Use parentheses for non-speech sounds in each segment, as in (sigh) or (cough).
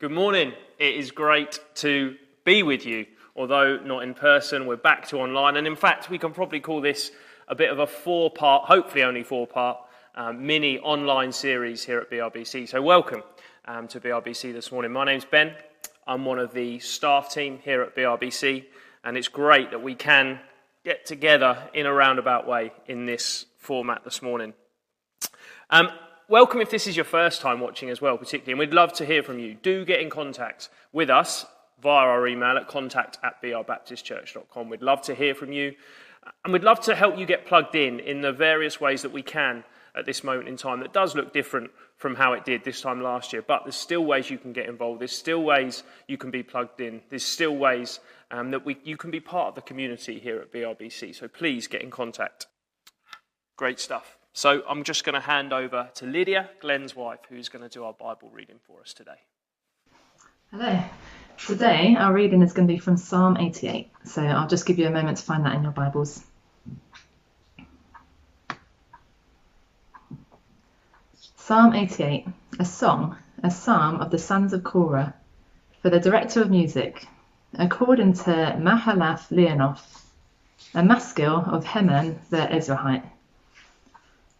Good morning. It is great to be with you. Although not in person, we're back to online. And in fact, we can probably call this a bit of a four part, hopefully only four part, um, mini online series here at BRBC. So, welcome um, to BRBC this morning. My name's Ben. I'm one of the staff team here at BRBC. And it's great that we can get together in a roundabout way in this format this morning. Um, welcome if this is your first time watching as well, particularly, and we'd love to hear from you. Do get in contact with us via our email at contact at brbaptistchurch.com. We'd love to hear from you, and we'd love to help you get plugged in in the various ways that we can at this moment in time that does look different from how it did this time last year. But there's still ways you can get involved. There's still ways you can be plugged in. There's still ways um, that we, you can be part of the community here at BRBC. So please get in contact. Great stuff. So I'm just going to hand over to Lydia, Glenn's wife, who's going to do our Bible reading for us today. Hello. Today, our reading is going to be from Psalm 88. So I'll just give you a moment to find that in your Bibles. Psalm 88, a song, a psalm of the sons of Korah, for the director of music, according to Mahalath Leannoth, a maskil of Heman the Ezrahite.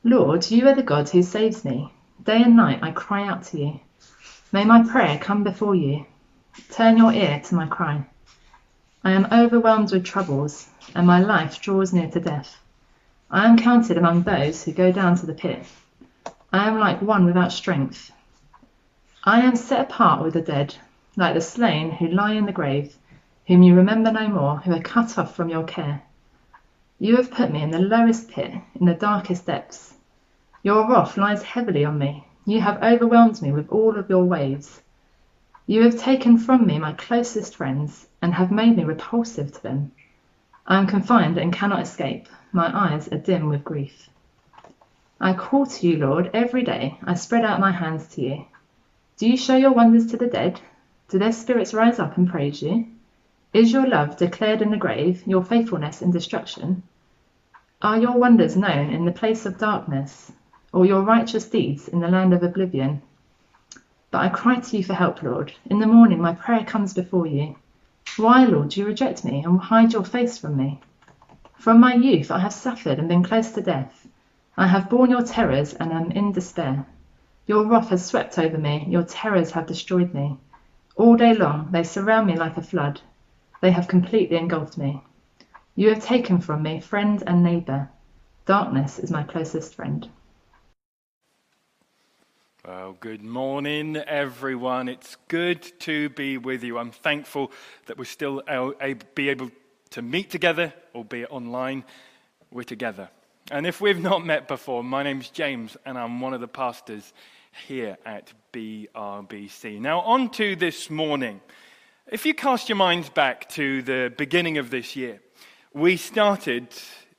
Lord, you are the God who saves me. Day and night I cry out to you. May my prayer come before you. Turn your ear to my cry. I am overwhelmed with troubles, and my life draws near to death. I am counted among those who go down to the pit. I am like one without strength. I am set apart with the dead, like the slain who lie in the grave, whom you remember no more, who are cut off from your care. You have put me in the lowest pit, in the darkest depths. Your wrath lies heavily on me. You have overwhelmed me with all of your waves. You have taken from me my closest friends, and have made me repulsive to them. I am confined and cannot escape. My eyes are dim with grief. I call to you, Lord, every day. I spread out my hands to you. Do you show your wonders to the dead? Do their spirits rise up and praise you? Is your love declared in the grave, your faithfulness in destruction? Are your wonders known in the place of darkness, or your righteous deeds in the land of oblivion? But I cry to you for help, Lord. In the morning my prayer comes before you. Why, Lord, do you reject me and hide your face from me? From my youth I have suffered and been close to death. I have borne your terrors and am in despair. Your wrath has swept over me, your terrors have destroyed me. All day long they surround me like a flood. They have completely engulfed me. You have taken from me friend and neighbour. Darkness is my closest friend. Well, good morning, everyone. It's good to be with you. I'm thankful that we're still be able to meet together, albeit online. We're together. And if we've not met before, my name's James, and I'm one of the pastors here at BRBC. Now, on to this morning. If you cast your minds back to the beginning of this year, we started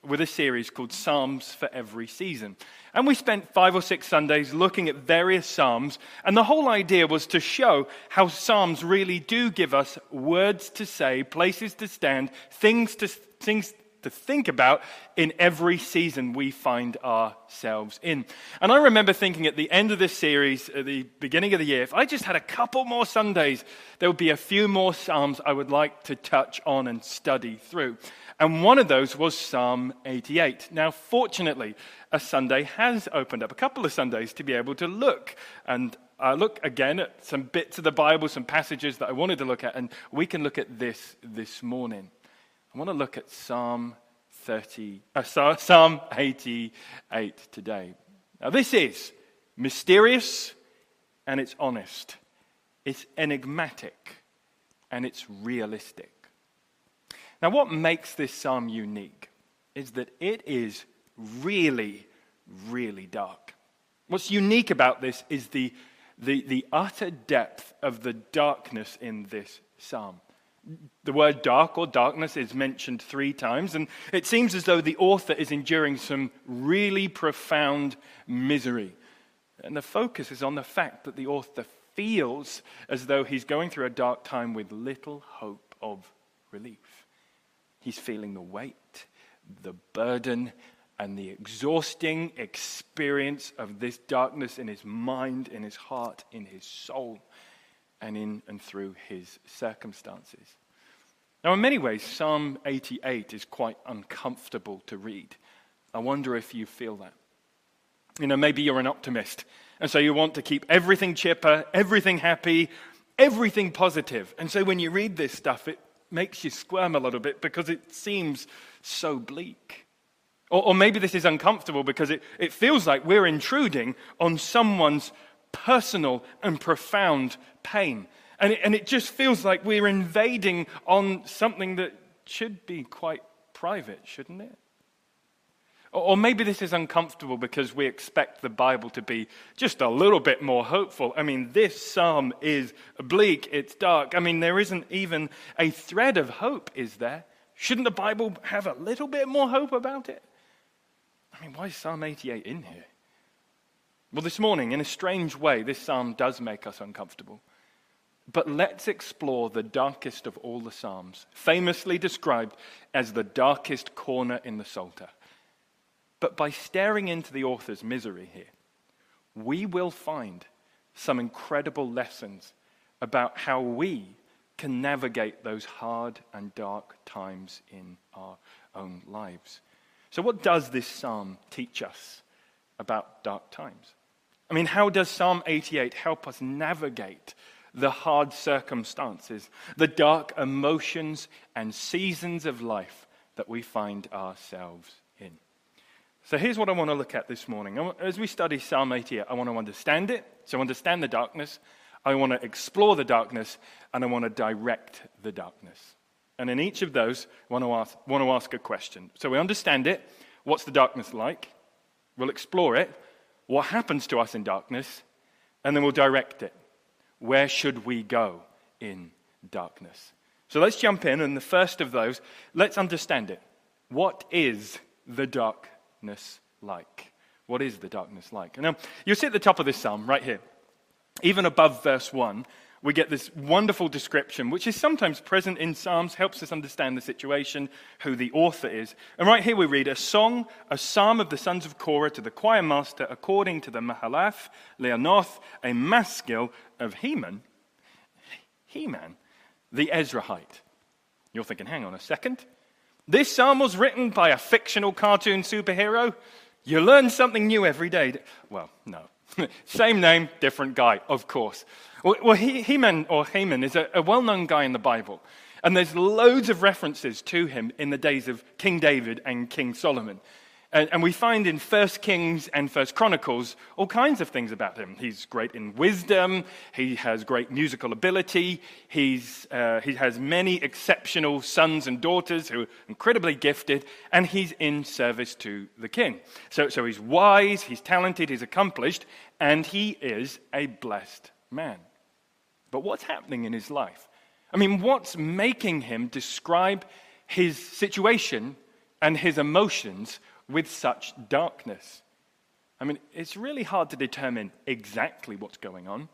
with a series called Psalms for Every Season. And we spent five or six Sundays looking at various Psalms, and the whole idea was to show how Psalms really do give us words to say, places to stand, things to, things to think about in every season we find ourselves in. And I remember thinking at the end of this series, at the beginning of the year, if I just had a couple more Sundays, there would be a few more Psalms I would like to touch on and study through. And one of those was Psalm 88. Now, fortunately, a Sunday has opened up, a couple of Sundays, to be able to look and uh, look again at some bits of the Bible, some passages that I wanted to look at, and we can look at this this morning. I want to look at Psalm 30, uh, Psalm 88 today. Now, this is mysterious and it's honest, it's enigmatic and it's realistic. Now, what makes this psalm unique is that it is really, really dark. What's unique about this is the, the, the utter depth of the darkness in this psalm. The word dark or darkness is mentioned three times, and it seems as though the author is enduring some really profound misery. And the focus is on the fact that the author feels as though he's going through a dark time with little hope of relief. He's feeling the weight, the burden, and the exhausting experience of this darkness in his mind, in his heart, in his soul. And in and through his circumstances. Now, in many ways, Psalm 88 is quite uncomfortable to read. I wonder if you feel that. You know, maybe you're an optimist, and so you want to keep everything chipper, everything happy, everything positive. And so when you read this stuff, it makes you squirm a little bit because it seems so bleak. Or, or maybe this is uncomfortable because it, it feels like we're intruding on someone's personal and profound pain. And it, and it just feels like we're invading on something that should be quite private, shouldn't it? Or maybe this is uncomfortable because we expect the Bible to be just a little bit more hopeful. I mean, this psalm is bleak, it's dark. I mean, there isn't even a thread of hope, is there? Shouldn't the Bible have a little bit more hope about it? I mean, why is Psalm 88 in here? Well, this morning, in a strange way, this psalm does make us uncomfortable. But let's explore the darkest of all the psalms, famously described as the darkest corner in the Psalter. But by staring into the author's misery here, we will find some incredible lessons about how we can navigate those hard and dark times in our own lives. So, what does this psalm teach us about dark times? I mean, how does Psalm 88 help us navigate the hard circumstances, the dark emotions and seasons of life that we find ourselves in? So here's what I want to look at this morning. As we study Psalm 88, I want to understand it. So understand the darkness. I want to explore the darkness, and I want to direct the darkness. And in each of those, I want to ask, want to ask a question. So we understand it. What's the darkness like? We'll explore it. What happens to us in darkness? And then we'll direct it. Where should we go in darkness? So let's jump in, and the first of those, let's understand it. What is the darkness like? What is the darkness like? Now, you'll see at the top of this psalm, right here, even above verse 1, we get this wonderful description, which is sometimes present in Psalms, helps us understand the situation, who the author is. And right here we read a song, a psalm of the sons of Korah to the choir master according to the Mahalath, Leannoth, a maskil of Heman. Heman, the Ezrahite. You're thinking, hang on a second. This psalm was written by a fictional cartoon superhero. You learn something new every day. Well, no. (laughs) Same name, different guy, of course. Well, he, Heman or Haman is a, a well known guy in the Bible. And there's loads of references to him in the days of King David and King Solomon. And, and we find in First Kings and First Chronicles all kinds of things about him. He's great in wisdom, he has great musical ability, he's, uh, he has many exceptional sons and daughters who are incredibly gifted, and he's in service to the king. So, so he's wise, he's talented, he's accomplished, and he is a blessed man. But what's happening in his life? I mean, what's making him describe his situation and his emotions with such darkness? I mean, it's really hard to determine exactly what's going on,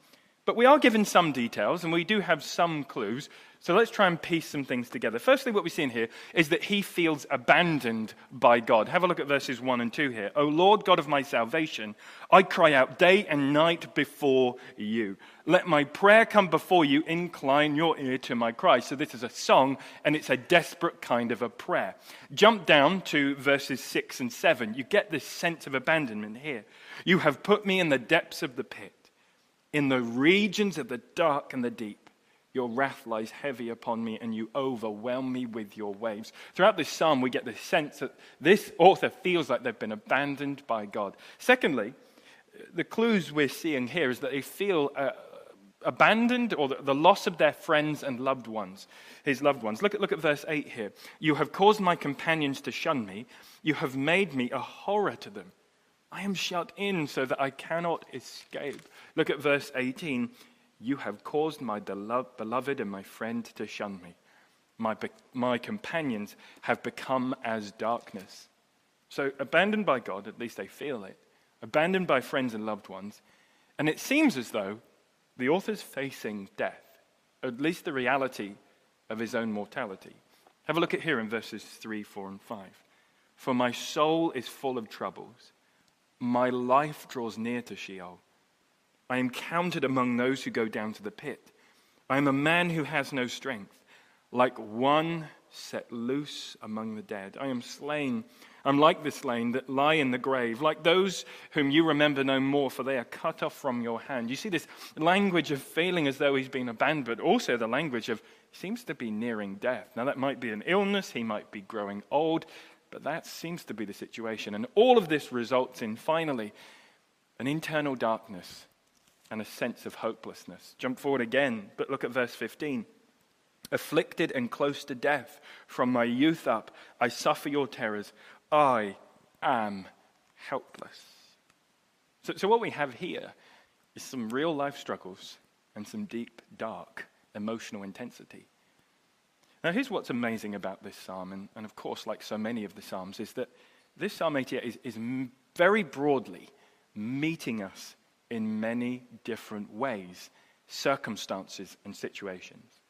but we are given some details and we do have some clues. So let's try and piece some things together. Firstly, what we see in here is that he feels abandoned by God. Have a look at verses 1 and 2 here. O Lord God of my salvation, I cry out day and night before you. Let my prayer come before you. Incline your ear to my cry. So this is a song and it's a desperate kind of a prayer. Jump down to verses 6 and 7. You get this sense of abandonment here. You have put me in the depths of the pit in the regions of the dark and the deep, your wrath lies heavy upon me, and you overwhelm me with your waves. Throughout this psalm, we get the sense that this author feels like they've been abandoned by God. Secondly, the clues we're seeing here is that they feel uh, abandoned or the, the, loss of their friends and loved ones, his loved ones. Look at, look at verse 8 here. You have caused my companions to shun me, you have made me a horror to them. I am shut in so that I cannot escape. Look at verse 18. You have caused my beloved and my friend to shun me. My, my companions have become as darkness. So, abandoned by God, at least they feel it, abandoned by friends and loved ones, and it seems as though the author's facing death, at least the reality of his own mortality. Have a look at here in verses 3, 4, and 5. For my soul is full of troubles. My life draws near to Sheol. I am counted among those who go down to the pit. I am a man who has no strength, like one set loose among the dead. I am slain. I'm like the slain that lie in the grave, like those whom you remember no more, for they are cut off from your hand. You see this language of feeling as though he's been abandoned, but also the language of seems to be nearing death. Now, that might be an illness, he might be growing old, but that seems to be the situation. And all of this results in finally an internal darkness and a sense of hopelessness. Jump forward again, but look at verse 15. Afflicted and close to death, from my youth up, I suffer your terrors. I am helpless. So, so what we have here is some real life struggles and some deep, dark emotional intensity. Now, here's what's amazing about this psalm, and, and of course, like so many of the psalms, is that this Psalm 88 is, is very broadly meeting us in many different ways, circumstances, and situations.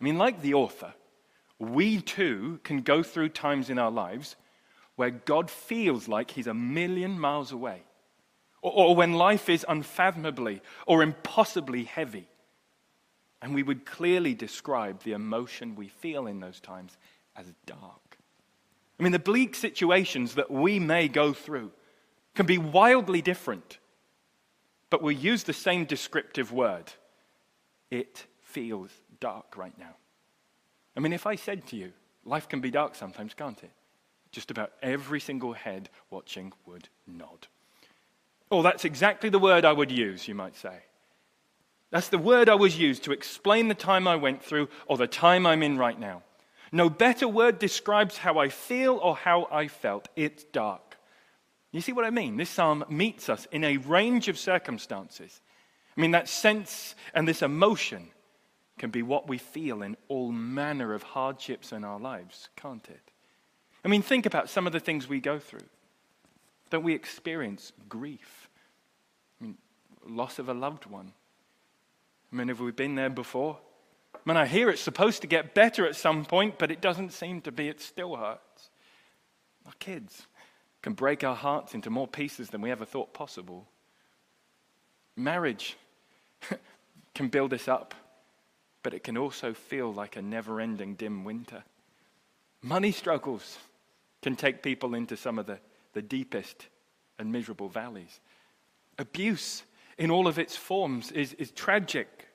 I mean, like the author, we too can go through times in our lives where God feels like he's a million miles away, or, or when life is unfathomably or impossibly heavy. And we would clearly describe the emotion we feel in those times as dark. I mean, the bleak situations that we may go through can be wildly different but we'll use the same descriptive word. It feels dark right now. I mean, if I said to you, life can be dark sometimes, can't it? Just about every single head watching would nod. Oh, that's exactly the word I would use, you might say. That's the word I was used to explain the time I went through or the time I'm in right now. No better word describes how I feel or how I felt. It's dark. You see what I mean? This psalm meets us in a range of circumstances. I mean, that sense and this emotion can be what we feel in all manner of hardships in our lives, can't it? I mean, think about some of the things we go through. Don't we experience grief? I mean, loss of a loved one. I mean, have we been there before? I mean, I hear it's supposed to get better at some point, but it doesn't seem to be. It still hurts. Our kids, can break our hearts into more pieces than we ever thought possible. Marriage (laughs) can build us up, but it can also feel like a never ending dim winter. Money struggles can take people into some of the, the deepest and miserable valleys. Abuse in all of its forms is, is tragic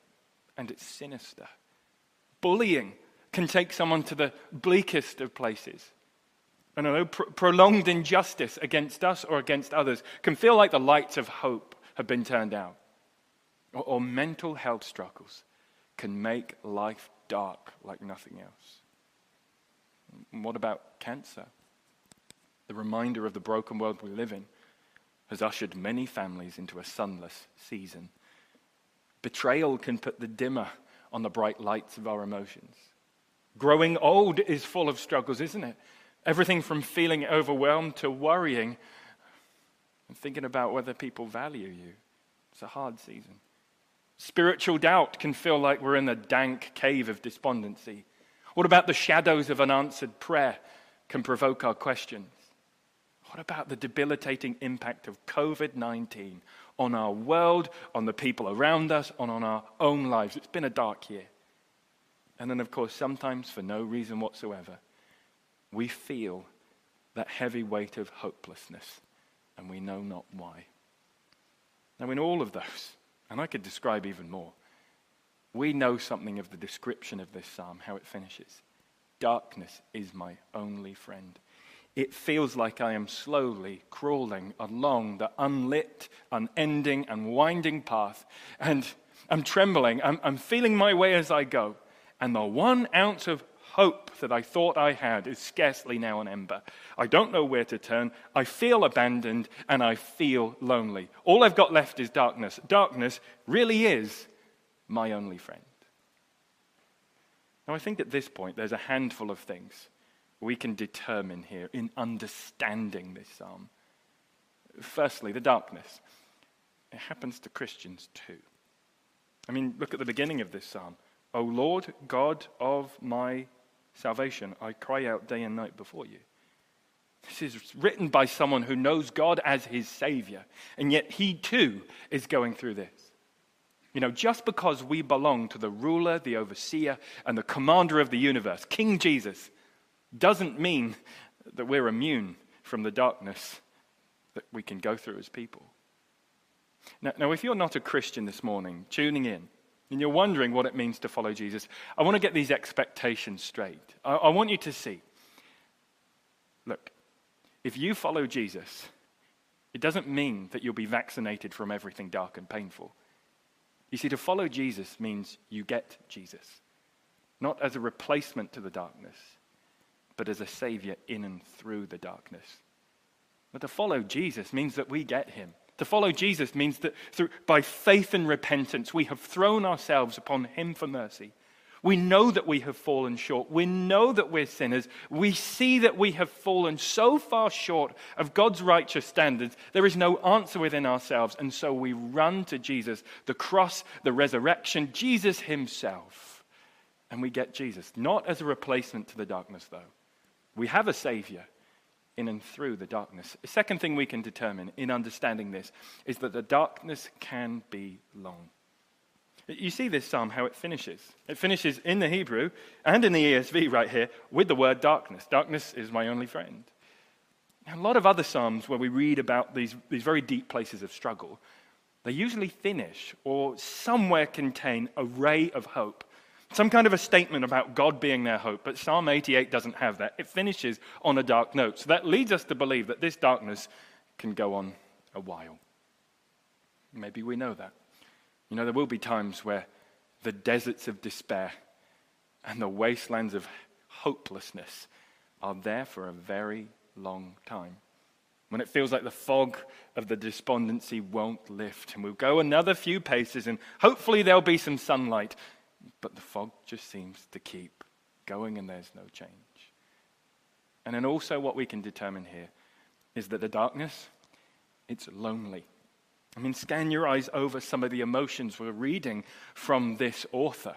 and it's sinister. Bullying can take someone to the bleakest of places. I don't know, pr- prolonged injustice against us or against others can feel like the lights of hope have been turned out. Or, or mental health struggles can make life dark like nothing else. And what about cancer? The reminder of the broken world we live in has ushered many families into a sunless season. Betrayal can put the dimmer on the bright lights of our emotions. Growing old is full of struggles, isn't it? Everything from feeling overwhelmed to worrying and thinking about whether people value you. It's a hard season. Spiritual doubt can feel like we're in the dank cave of despondency. What about the shadows of unanswered prayer can provoke our questions? What about the debilitating impact of COVID 19 on our world, on the people around us, and on our own lives? It's been a dark year. And then, of course, sometimes for no reason whatsoever, we feel that heavy weight of hopelessness, and we know not why. Now, in all of those, and I could describe even more, we know something of the description of this psalm, how it finishes. Darkness is my only friend. It feels like I am slowly crawling along the unlit, unending, and winding path, and I'm trembling. I'm, I'm feeling my way as I go. And the one ounce of hope that I thought I had is scarcely now an ember. I don't know where to turn. I feel abandoned and I feel lonely. All I've got left is darkness. Darkness really is my only friend. Now, I think at this point there's a handful of things we can determine here in understanding this psalm. Firstly, the darkness. It happens to Christians too. I mean, look at the beginning of this psalm. O Lord God of my salvation. I cry out day and night before you. This is written by someone who knows God as his Savior, and yet he too is going through this. You know, just because we belong to the ruler, the overseer, and the commander of the universe, King Jesus, doesn't mean that we're immune from the darkness that we can go through as people. Now, now, if you're not a Christian this morning, tuning in, and you're wondering what it means to follow Jesus, I want to get these expectations straight. I, I want you to see look, if you follow Jesus, it doesn't mean that you'll be vaccinated from everything dark and painful. You see, to follow Jesus means you get Jesus, not as a replacement to the darkness, but as a savior in and through the darkness. But to follow Jesus means that we get him. To follow Jesus means that through, by faith and repentance, we have thrown ourselves upon him for mercy. We know that we have fallen short. We know that we're sinners. We see that we have fallen so far short of God's righteous standards. There is no answer within ourselves. And so we run to Jesus, the cross, the resurrection, Jesus himself. And we get Jesus, not as a replacement to the darkness, though. We have a Savior in and through the darkness. The second thing we can determine in understanding this is that the darkness can be long. You see this psalm, how it finishes. It finishes in the Hebrew and in the ESV right here with the word darkness. Darkness is my only friend. A lot of other psalms where we read about these, these very deep places of struggle, they usually finish or somewhere contain a ray of hope some kind of a statement about God being their hope, but Psalm 88 doesn't have that. It finishes on a dark note. So that leads us to believe that this darkness can go on a while. Maybe we know that. You know, there will be times where the deserts of despair and the wastelands of hopelessness are there for a very long time. When it feels like the fog of the despondency won't lift, and we'll go another few paces, and hopefully there'll be some sunlight, but the fog just seems to keep going and there's no change. And then also, what we can determine here is that the darkness, it's lonely. I mean, scan your eyes over some of the emotions we're reading from this author.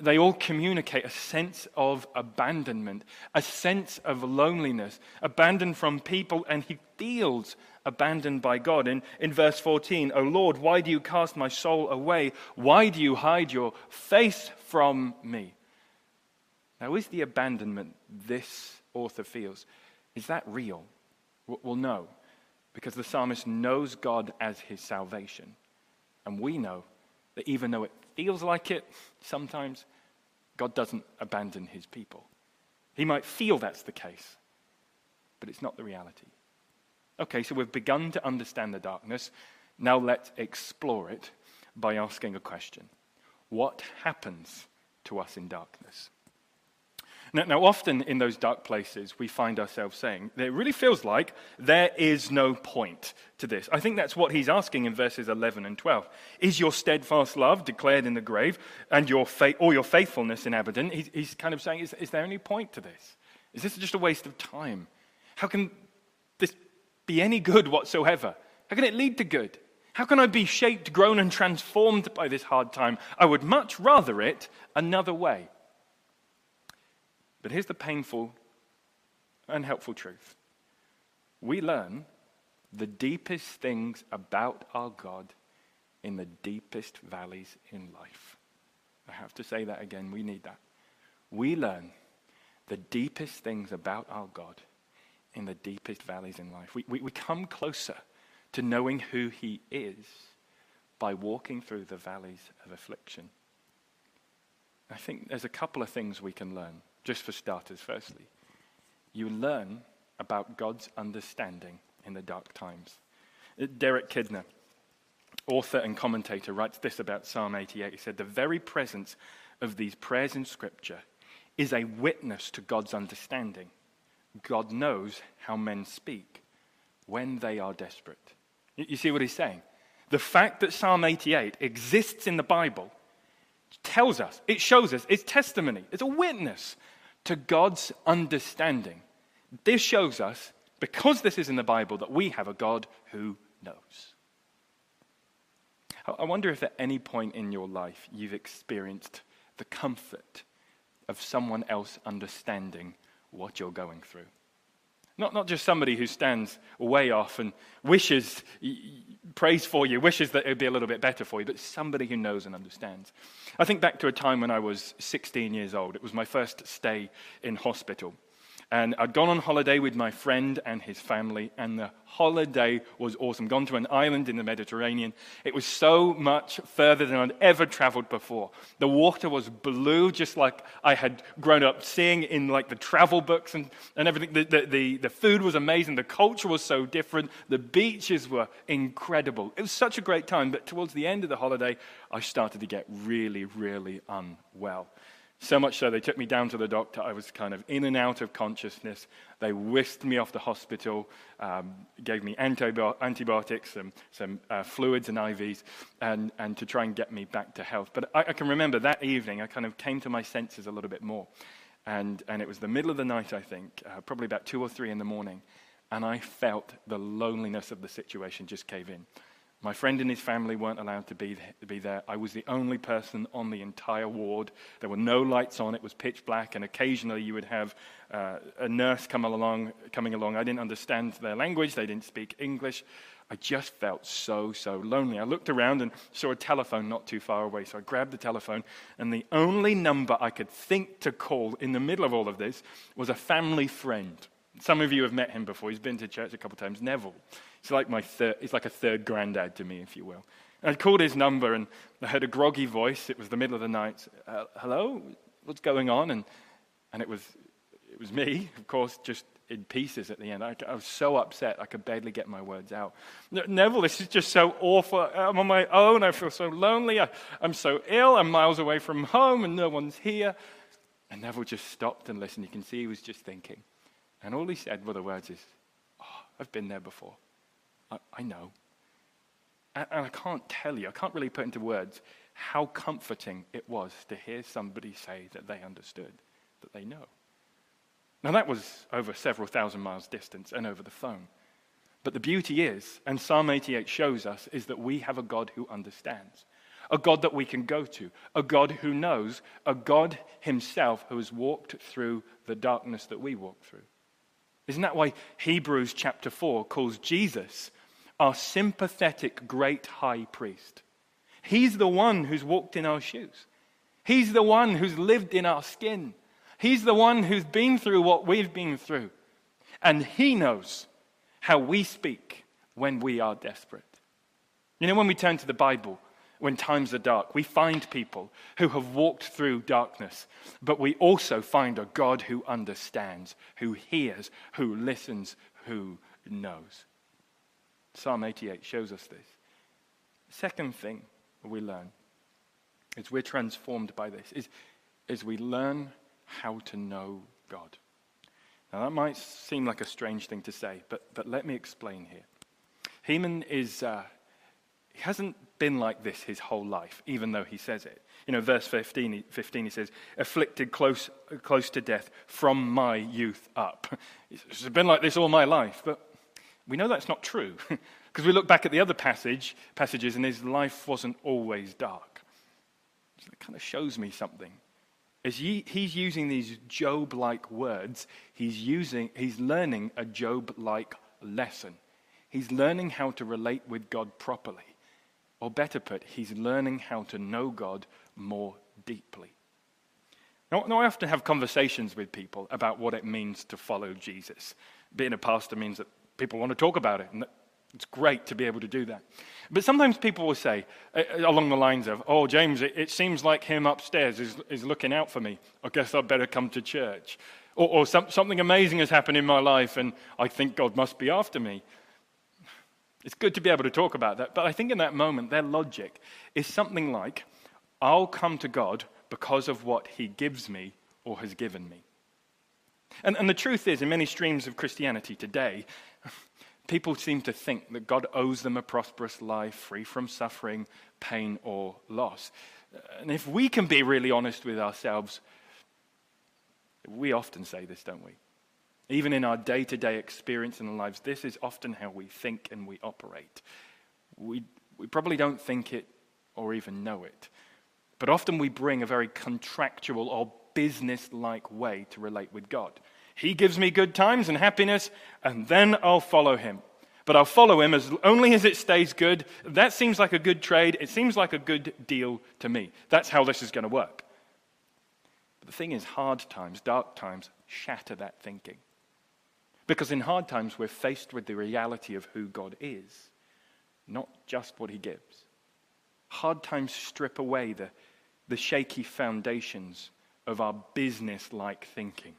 They all communicate a sense of abandonment, a sense of loneliness, abandoned from people, and he feels abandoned by God. In, in verse 14, O Lord, why do you cast my soul away? Why do you hide your face from me? Now, is the abandonment this author feels, is that real? Well, no, because the psalmist knows God as his salvation. And we know that even though it feels like it sometimes, God doesn't abandon his people. He might feel that's the case, but it's not the reality. Okay, so we've begun to understand the darkness. Now let's explore it by asking a question What happens to us in darkness? Now, now, often in those dark places, we find ourselves saying, it really feels like there is no point to this. I think that's what he's asking in verses 11 and 12. Is your steadfast love declared in the grave and your faith, or your faithfulness in Abaddon? He's, he's kind of saying, is, is there any point to this? Is this just a waste of time? How can this be any good whatsoever? How can it lead to good? How can I be shaped, grown, and transformed by this hard time? I would much rather it another way. But here's the painful and helpful truth we learn the deepest things about our God in the deepest valleys in life. I have to say that again. We need that. We learn the deepest things about our God in the deepest valleys in life. We, we, we come closer to knowing who He is by walking through the valleys of affliction. I think there's a couple of things we can learn. Just for starters, firstly, you learn about God's understanding in the dark times. Uh, Derek Kidner, author and commentator, writes this about Psalm 88. He said, The very presence of these prayers in Scripture is a witness to God's understanding. God knows how men speak when they are desperate. You see what he's saying? The fact that Psalm 88 exists in the Bible tells us, it shows us, it's testimony, it's a witness to God's understanding. This shows us, because this is in the Bible, that we have a God who knows. I wonder if at any point in your life you've experienced the comfort of someone else understanding what you're going through. Not, not just somebody who stands way off and wishes, prays for you, wishes that it would be a little bit better for you, but somebody who knows and understands. I think back to a time when I was 16 years old. It was my first stay in hospital. And I'd gone on holiday with my friend and his family, and the holiday was awesome. Gone to an island in the Mediterranean. It was so much further than I'd ever traveled before. The water was blue, just like I had grown up seeing in like the travel books and, and everything. The, the, the, the food was amazing. The culture was so different. The beaches were incredible. It was such a great time, but towards the end of the holiday, I started to get really, really unwell. So much so, they took me down to the doctor. I was kind of in and out of consciousness. They whisked me off the hospital, um, gave me antibi- antibiotics, some, some uh, fluids and IVs, and, and to try and get me back to health. But I, I, can remember that evening, I kind of came to my senses a little bit more. And, and it was the middle of the night, I think, uh, probably about two or three in the morning, and I felt the loneliness of the situation just cave in. My friend and his family weren't allowed to be, be there. I was the only person on the entire ward. There were no lights on. It was pitch black, and occasionally you would have uh, a nurse come along, coming along. I didn't understand their language. They didn't speak English. I just felt so, so lonely. I looked around and saw a telephone not too far away. So I grabbed the telephone, and the only number I could think to call in the middle of all of this was a family friend. Some of you have met him before. He's been to church a couple of times, Neville. He's like, my he's like a third granddad to me, if you will. And I called his number and I heard a groggy voice. It was the middle of the night. Uh, Hello? What's going on? And, and it, was, it was me, of course, just in pieces at the end. I, I was so upset I could barely get my words out. Neville, this is just so awful. I'm on my own. I feel so lonely. I, I'm so ill. I'm miles away from home and no one's here. And Neville just stopped and listened. You can see he was just thinking. And all he said were the words is, oh, I've been there before. I, I know. And, and I can't tell you, I can't really put into words how comforting it was to hear somebody say that they understood, that they know. Now, that was over several thousand miles distance and over the phone. But the beauty is, and Psalm 88 shows us, is that we have a God who understands, a God that we can go to, a God who knows, a God himself who has walked through the darkness that we walk through. Isn't that why Hebrews chapter 4 calls Jesus our sympathetic great high priest. He's the one who's walked in our shoes. He's the one who's lived in our skin. He's the one who's been through what we've been through. And he knows how we speak when we are desperate. You know, when we turn to the Bible, when times are dark, we find people who have walked through darkness, but we also find a God who understands, who hears, who listens, who knows. Psalm 88 shows us this. Second thing we learn is we're transformed by this, is, is we learn how to know God. Now, that might seem like a strange thing to say, but, but let me explain here. Heman is, uh, he hasn't been like this his whole life, even though he says it. You know, verse 15, 15 he says, afflicted close, close to death from my youth up. (laughs) It's been like this all my life, but we know that's not true (laughs) because we look back at the other passage, passages and his life wasn't always dark. So it kind of shows me something. As he, he's using these Job like words, he's, using, he's learning a Job like lesson. He's learning how to relate with God properly. Or better put, he's learning how to know God more deeply. Now, now, I often have conversations with people about what it means to follow Jesus. Being a pastor means that people want to talk about it. And it's great to be able to do that. But sometimes people will say, uh, uh, along the lines of, Oh, James, it, it seems like him upstairs is, is looking out for me. I guess I'd better come to church. Or, or some, something amazing has happened in my life, and I think God must be after me. It's good to be able to talk about that. But I think in that moment, their logic is something like, I'll come to God because of what he gives me or has given me. And, and the truth is, in many streams of Christianity today, (laughs) people seem to think that God owes them a prosperous life free from suffering, pain, or loss. And if we can be really honest with ourselves, we often say this, don't we? Even in our day to day experience in our lives, this is often how we think and we operate. We, we probably don't think it or even know it. But often we bring a very contractual or business like way to relate with God. He gives me good times and happiness, and then I'll follow him. But I'll follow him as only as it stays good. That seems like a good trade. It seems like a good deal to me. That's how this is going to work. But the thing is, hard times, dark times, shatter that thinking. Because in hard times, we're faced with the reality of who God is, not just what he gives. Hard times strip away the, the shaky foundations of our business like thinking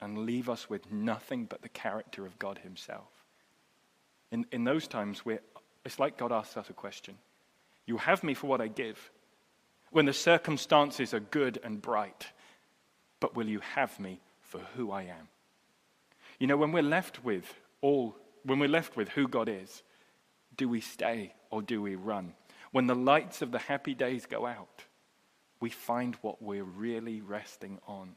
and leave us with nothing but the character of God Himself. In, in those times, we it's like God asks us a question You have me for what I give, when the circumstances are good and bright, but will you have me for who I am? You know, when we're left with all, when we're left with who God is, do we stay or do we run? When the lights of the happy days go out, we find what we're really resting on.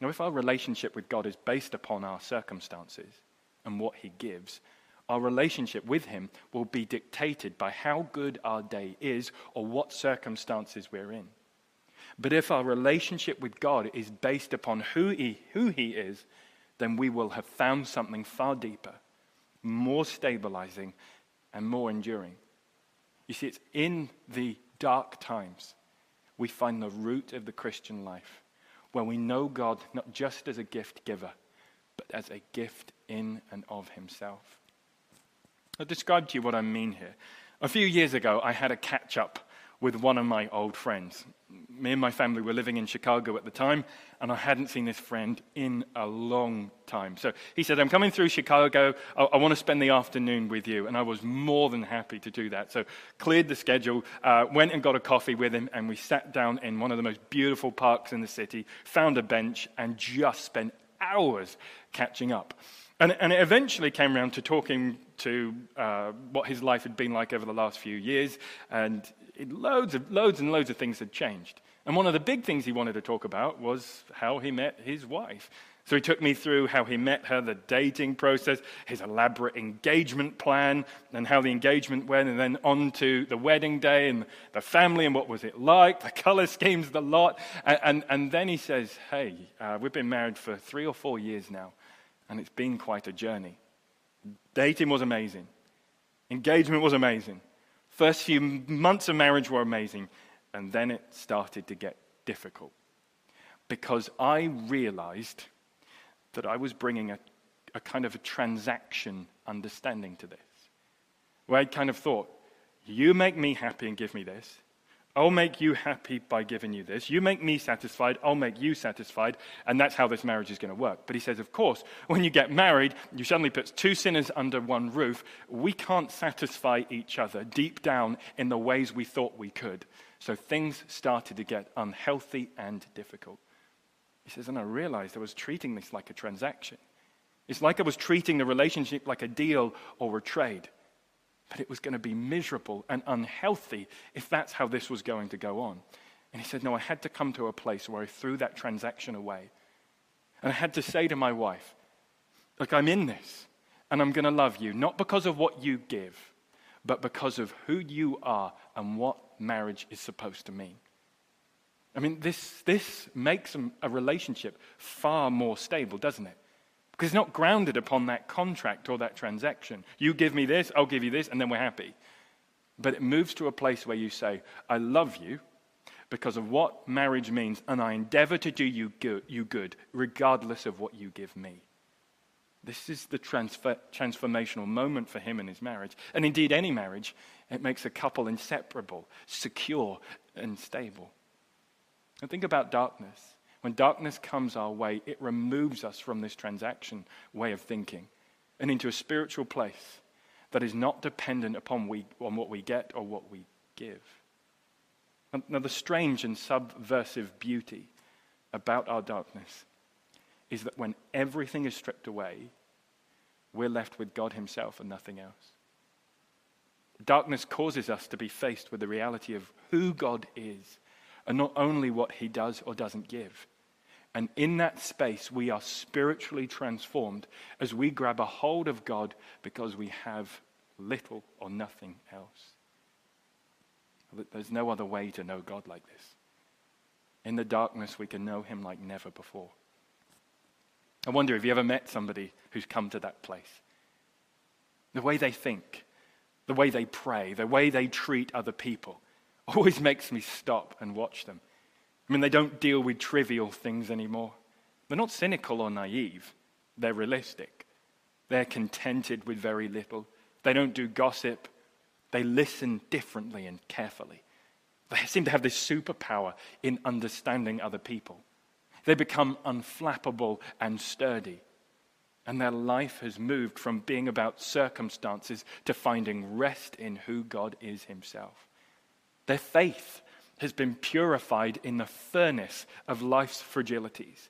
Now, if our relationship with God is based upon our circumstances and what He gives, our relationship with Him will be dictated by how good our day is or what circumstances we're in. But if our relationship with God is based upon who He, who he is, then we will have found something far deeper, more stabilizing, and more enduring. You see, it's in the dark times we find the root of the Christian life where we know God not just as a gift giver, but as a gift in and of Himself. I'll describe to you what I mean here. A few years ago, I had a catch up with one of my old friends. Me and my family were living in Chicago at the time, and I hadn't seen this friend in a long time. So he said, I'm coming through Chicago. I, I want to spend the afternoon with you. And I was more than happy to do that. So cleared the schedule, uh, went and got a coffee with him, and we sat down in one of the most beautiful parks in the city, found a bench, and just spent hours catching up. And, and it eventually came around to talking to uh, what his life had been like over the last few years. And it, loads, of, loads and loads of things had changed. And one of the big things he wanted to talk about was how he met his wife. So he took me through how he met her, the dating process, his elaborate engagement plan, and how the engagement went, and then on to the wedding day and the family and what was it like, the (laughs) color schemes, the lot. And, and, and then he says, Hey, uh, we've been married for three or four years now, and it's been quite a journey. Dating was amazing, engagement was amazing. First few months of marriage were amazing, and then it started to get difficult because I realized that I was bringing a, a kind of a transaction understanding to this. Where I kind of thought, you make me happy and give me this, I'll make you happy by giving you this. You make me satisfied, I'll make you satisfied, and that's how this marriage is going to work. But he says, of course, when you get married, you suddenly put two sinners under one roof. We can't satisfy each other deep down in the ways we thought we could. So things started to get unhealthy and difficult. He says, and I realized I was treating this like a transaction. It's like I was treating the relationship like a deal or a trade. But it was going to be miserable and unhealthy if that's how this was going to go on. And he said, No, I had to come to a place where I threw that transaction away. And I had to say to my wife, Look, I'm in this, and I'm going to love you, not because of what you give, but because of who you are and what marriage is supposed to mean. I mean, this, this makes a relationship far more stable, doesn't it? Because it's not grounded upon that contract or that transaction. You give me this, I'll give you this, and then we're happy. But it moves to a place where you say, I love you because of what marriage means, and I endeavor to do you good, you good regardless of what you give me. This is the transfer, transformational moment for him and his marriage. And indeed, any marriage, it makes a couple inseparable, secure, and stable. And think about darkness. When darkness comes our way, it removes us from this transaction way of thinking and into a spiritual place that is not dependent upon we, on what we get or what we give. Now, the strange and subversive beauty about our darkness is that when everything is stripped away, we're left with God Himself and nothing else. Darkness causes us to be faced with the reality of who God is and not only what He does or doesn't give. And in that space, we are spiritually transformed as we grab a hold of God because we have little or nothing else. There's no other way to know God like this. In the darkness, we can know Him like never before. I wonder if you ever met somebody who's come to that place. The way they think, the way they pray, the way they treat other people always (laughs) makes me stop and watch them. I mean, they don't deal with trivial things anymore. They're not cynical or naive, they're realistic. They're contented with very little. They don't do gossip. They listen differently and carefully. They seem to have this superpower in understanding other people. They become unflappable and sturdy. And their life has moved from being about circumstances to finding rest in who God is Himself. Their faith has been purified in the furnace of life's fragilities,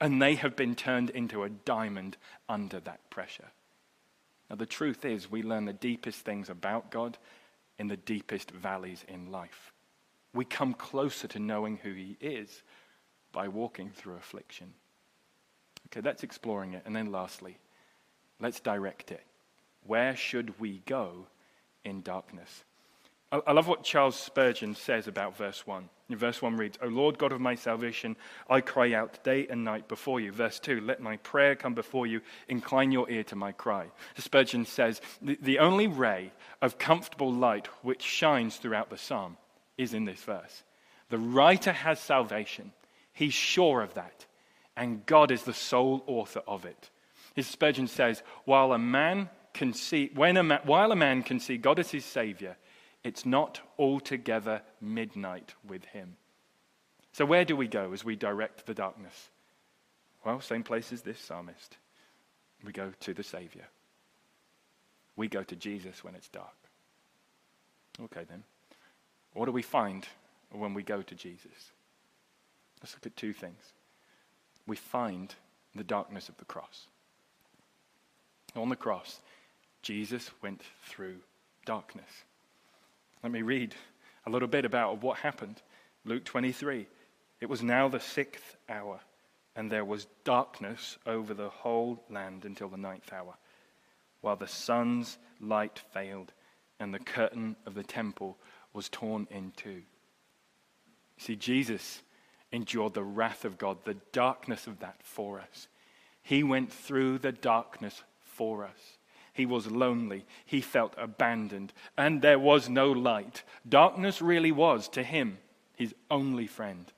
and they have been turned into a diamond under that pressure. Now, the truth is, we learn the deepest things about God in the deepest valleys in life. We come closer to knowing who He is by walking through affliction. Okay, that's exploring it. And then lastly, let's direct it. Where should we go in darkness? I love what Charles Spurgeon says about verse 1. In verse 1 reads, O Lord God of my salvation, I cry out day and night before you. Verse 2, let my prayer come before you, incline your ear to my cry. Spurgeon says, the, only ray of comfortable light which shines throughout the psalm is in this verse. The writer has salvation, he's sure of that, and God is the sole author of it. His Spurgeon says, while a man can see, when a while a man can see God as his Savior, it's not altogether midnight with him. So, where do we go as we direct the darkness? Well, same place as this psalmist. We go to the Savior. We go to Jesus when it's dark. Okay, then. What do we find when we go to Jesus? Let's look at two things. We find the darkness of the cross. On the cross, Jesus went through darkness. Let me read a little bit about what happened. Luke 23. It was now the sixth hour, and there was darkness over the whole land until the ninth hour, while the sun's light failed, and the curtain of the temple was torn in two. See, Jesus endured the wrath of God, the darkness of that for us. He went through the darkness for us. He was lonely. He felt abandoned. And there was no light. Darkness really was, to him, his only friend.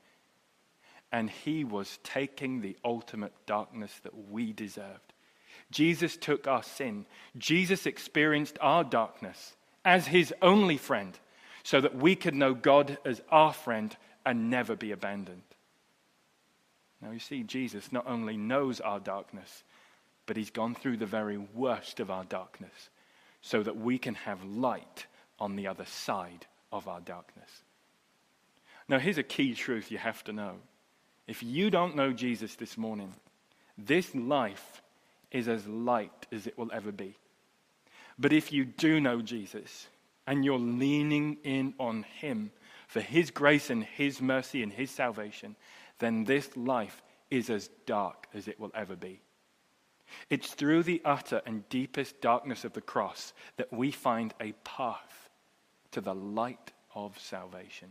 And he was taking the ultimate darkness that we deserved. Jesus took our sin. Jesus experienced our darkness as his only friend so that we could know God as our friend and never be abandoned. Now, you see, Jesus not only knows our darkness, but he's gone through the very worst of our darkness so that we can have light on the other side of our darkness. Now, here's a key truth you have to know. If you don't know Jesus this morning, this life is as light as it will ever be. But if you do know Jesus and you're leaning in on Him for His grace and His mercy and His salvation, then this life is as dark as it will ever be. It's through the utter and deepest darkness of the cross that we find a path to the light of salvation.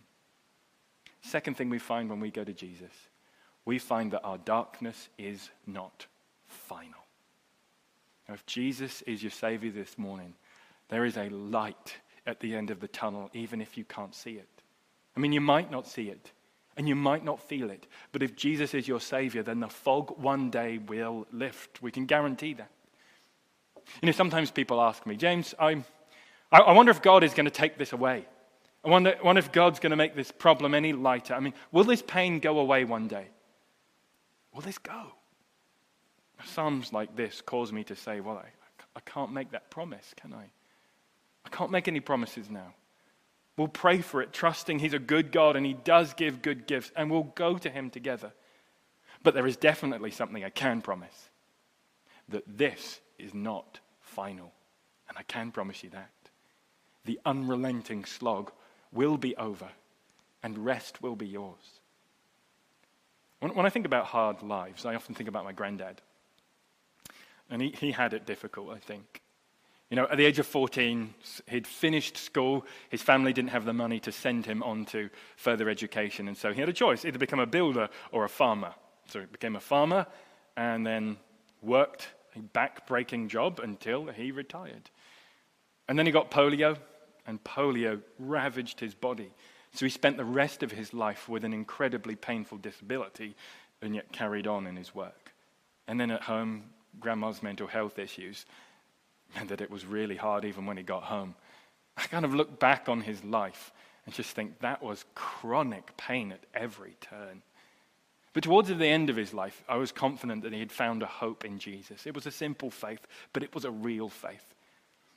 Second thing we find when we go to Jesus, we find that our darkness is not final. Now, if Jesus is your Savior this morning, there is a light at the end of the tunnel, even if you can't see it. I mean, you might not see it, and you might not feel it. But if Jesus is your Savior, then the fog one day will lift. We can guarantee that. You know, sometimes people ask me, James, I'm. I wonder if God is going to take this away. I wonder, I wonder if God's going to make this problem any lighter. I mean, will this pain go away one day? Will this go? Psalms like this cause me to say, well, I, I can't make that promise, can I? I can't make any promises now. We'll pray for it, trusting He's a good God and He does give good gifts, and we'll go to Him together. But there is definitely something I can promise that this is not final. And I can promise you that. The unrelenting slog will be over, and rest will be yours. When, I think about hard lives, I often think about my granddad. And he, he had it difficult, I think. You know, at the age of 14, he'd finished school. His family didn't have the money to send him on to further education. And so he had a choice either become a builder or a farmer. So he became a farmer, and then worked a back breaking job until he retired. And then he got polio, and polio ravaged his body. So he spent the rest of his life with an incredibly painful disability and yet carried on in his work. And then at home, grandma's mental health issues meant that it was really hard even when he got home. I kind of look back on his life and just think that was chronic pain at every turn. But towards the end of his life, I was confident that he had found a hope in Jesus. It was a simple faith, but it was a real faith.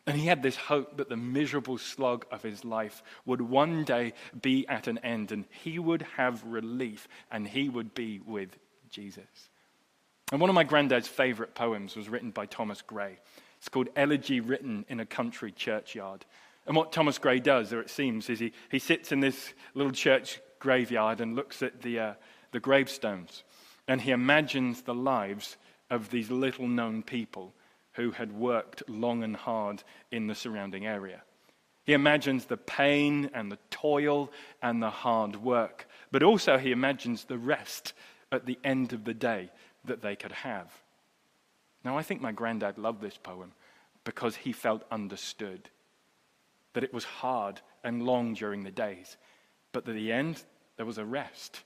And he had this hope that the miserable slog of his life would one day be at an end and he would have relief and he would be with Jesus. And one of my granddad's favorite poems was written by Thomas Gray. It's called Elegy Written in a Country Churchyard. And what Thomas Gray does, or it seems, is he, he sits in this little church graveyard and looks at the, uh, the gravestones. And he imagines the lives of these little known people who had worked long and hard in the surrounding area. He imagines the pain and the toil and the hard work, but also he imagines the rest at the end of the day that they could have. Now, I think my granddad loved this poem because he felt understood. That it was hard and long during the days, but at the end, there was a rest,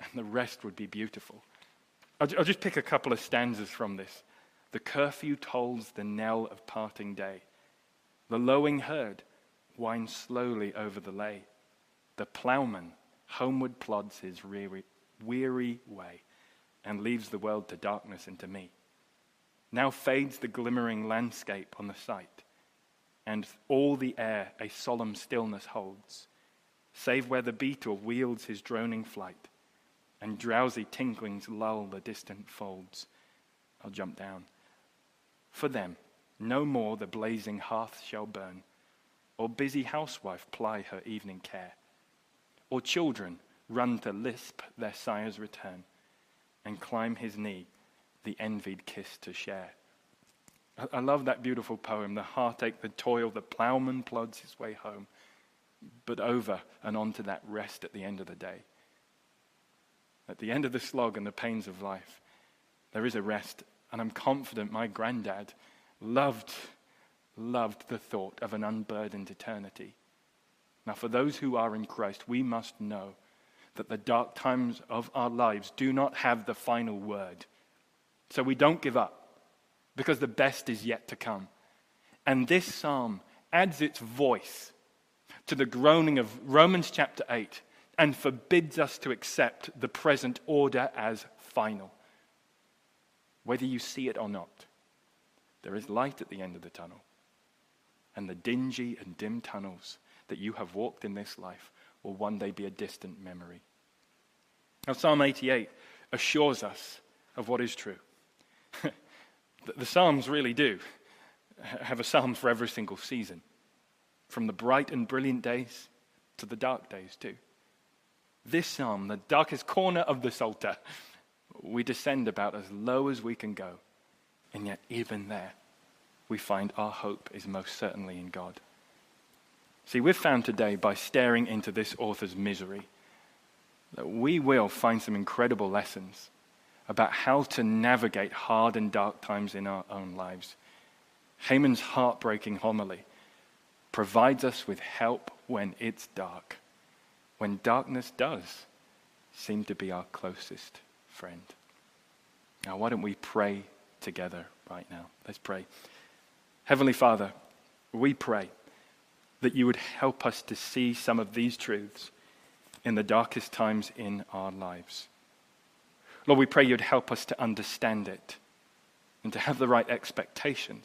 and the rest would be beautiful. I'll, I'll just pick a couple of stanzas from this. The curfew tolls the knell of parting day. The lowing herd winds slowly over the lay. The ploughman homeward plods his weary, weary way and leaves the world to darkness and to me. Now fades the glimmering landscape on the sight, and all the air a solemn stillness holds, save where the beetle wields his droning flight, and drowsy tinklings lull the distant folds. I'll jump down. For them, no more the blazing hearth shall burn, or busy housewife ply her evening care, or children run to lisp their sire's return, and climb his knee, the envied kiss to share. I love that beautiful poem, the heartache, the toil, the ploughman plods his way home, but over and on to that rest at the end of the day. At the end of the slog and the pains of life, there is a rest and I'm confident my granddad loved, loved the thought of an unburdened eternity. Now, for those who are in Christ, we must know that the dark times of our lives do not have the final word. So we don't give up because the best is yet to come. And this psalm adds its voice to the groaning of Romans chapter 8 and forbids us to accept the present order as final whether you see it or not. There is light at the end of the tunnel. And the dingy and dim tunnels that you have walked in this life will one day be a distant memory. Now, Psalm 88 assures us of what is true. (laughs) the Psalms really do have a psalm for every single season, from the bright and brilliant days to the dark days, too. This psalm, the darkest corner of the Psalter, we descend about as low as we can go. And yet, even there, we find our hope is most certainly in God. See, we've found today by staring into this author's misery that we will find some incredible lessons about how to navigate hard and dark times in our own lives. Heman's heartbreaking homily provides us with help when it's dark, when darkness does seem to be our closest friend. Now, why don't we pray together right now? Let's pray. Heavenly Father, we pray that you would help us to see some of these truths in the darkest times in our lives. Lord, we pray you'd help us to understand it and to have the right expectations.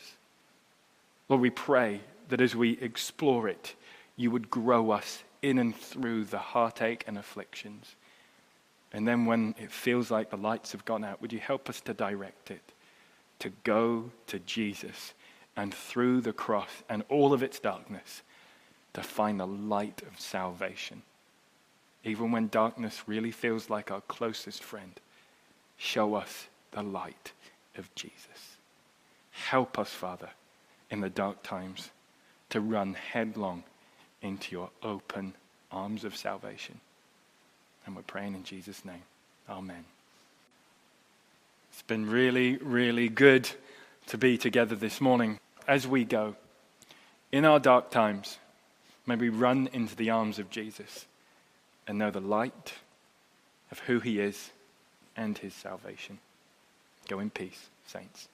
Lord, we pray that as we explore it, you would grow us in and through the heartache and afflictions. And then when it feels like the lights have gone out, would you help us to direct it? To go to Jesus and through the cross and all of its darkness to find the light of salvation. Even when darkness really feels like our closest friend, show us the light of Jesus. Help us, Father, in the dark times to run headlong into your open arms of salvation. And we're praying in Jesus' name. Amen. It's been really, really good to be together this morning. As we go, in our dark times, may we run into the arms of Jesus and know the light of who he is and his salvation. Go in peace, saints.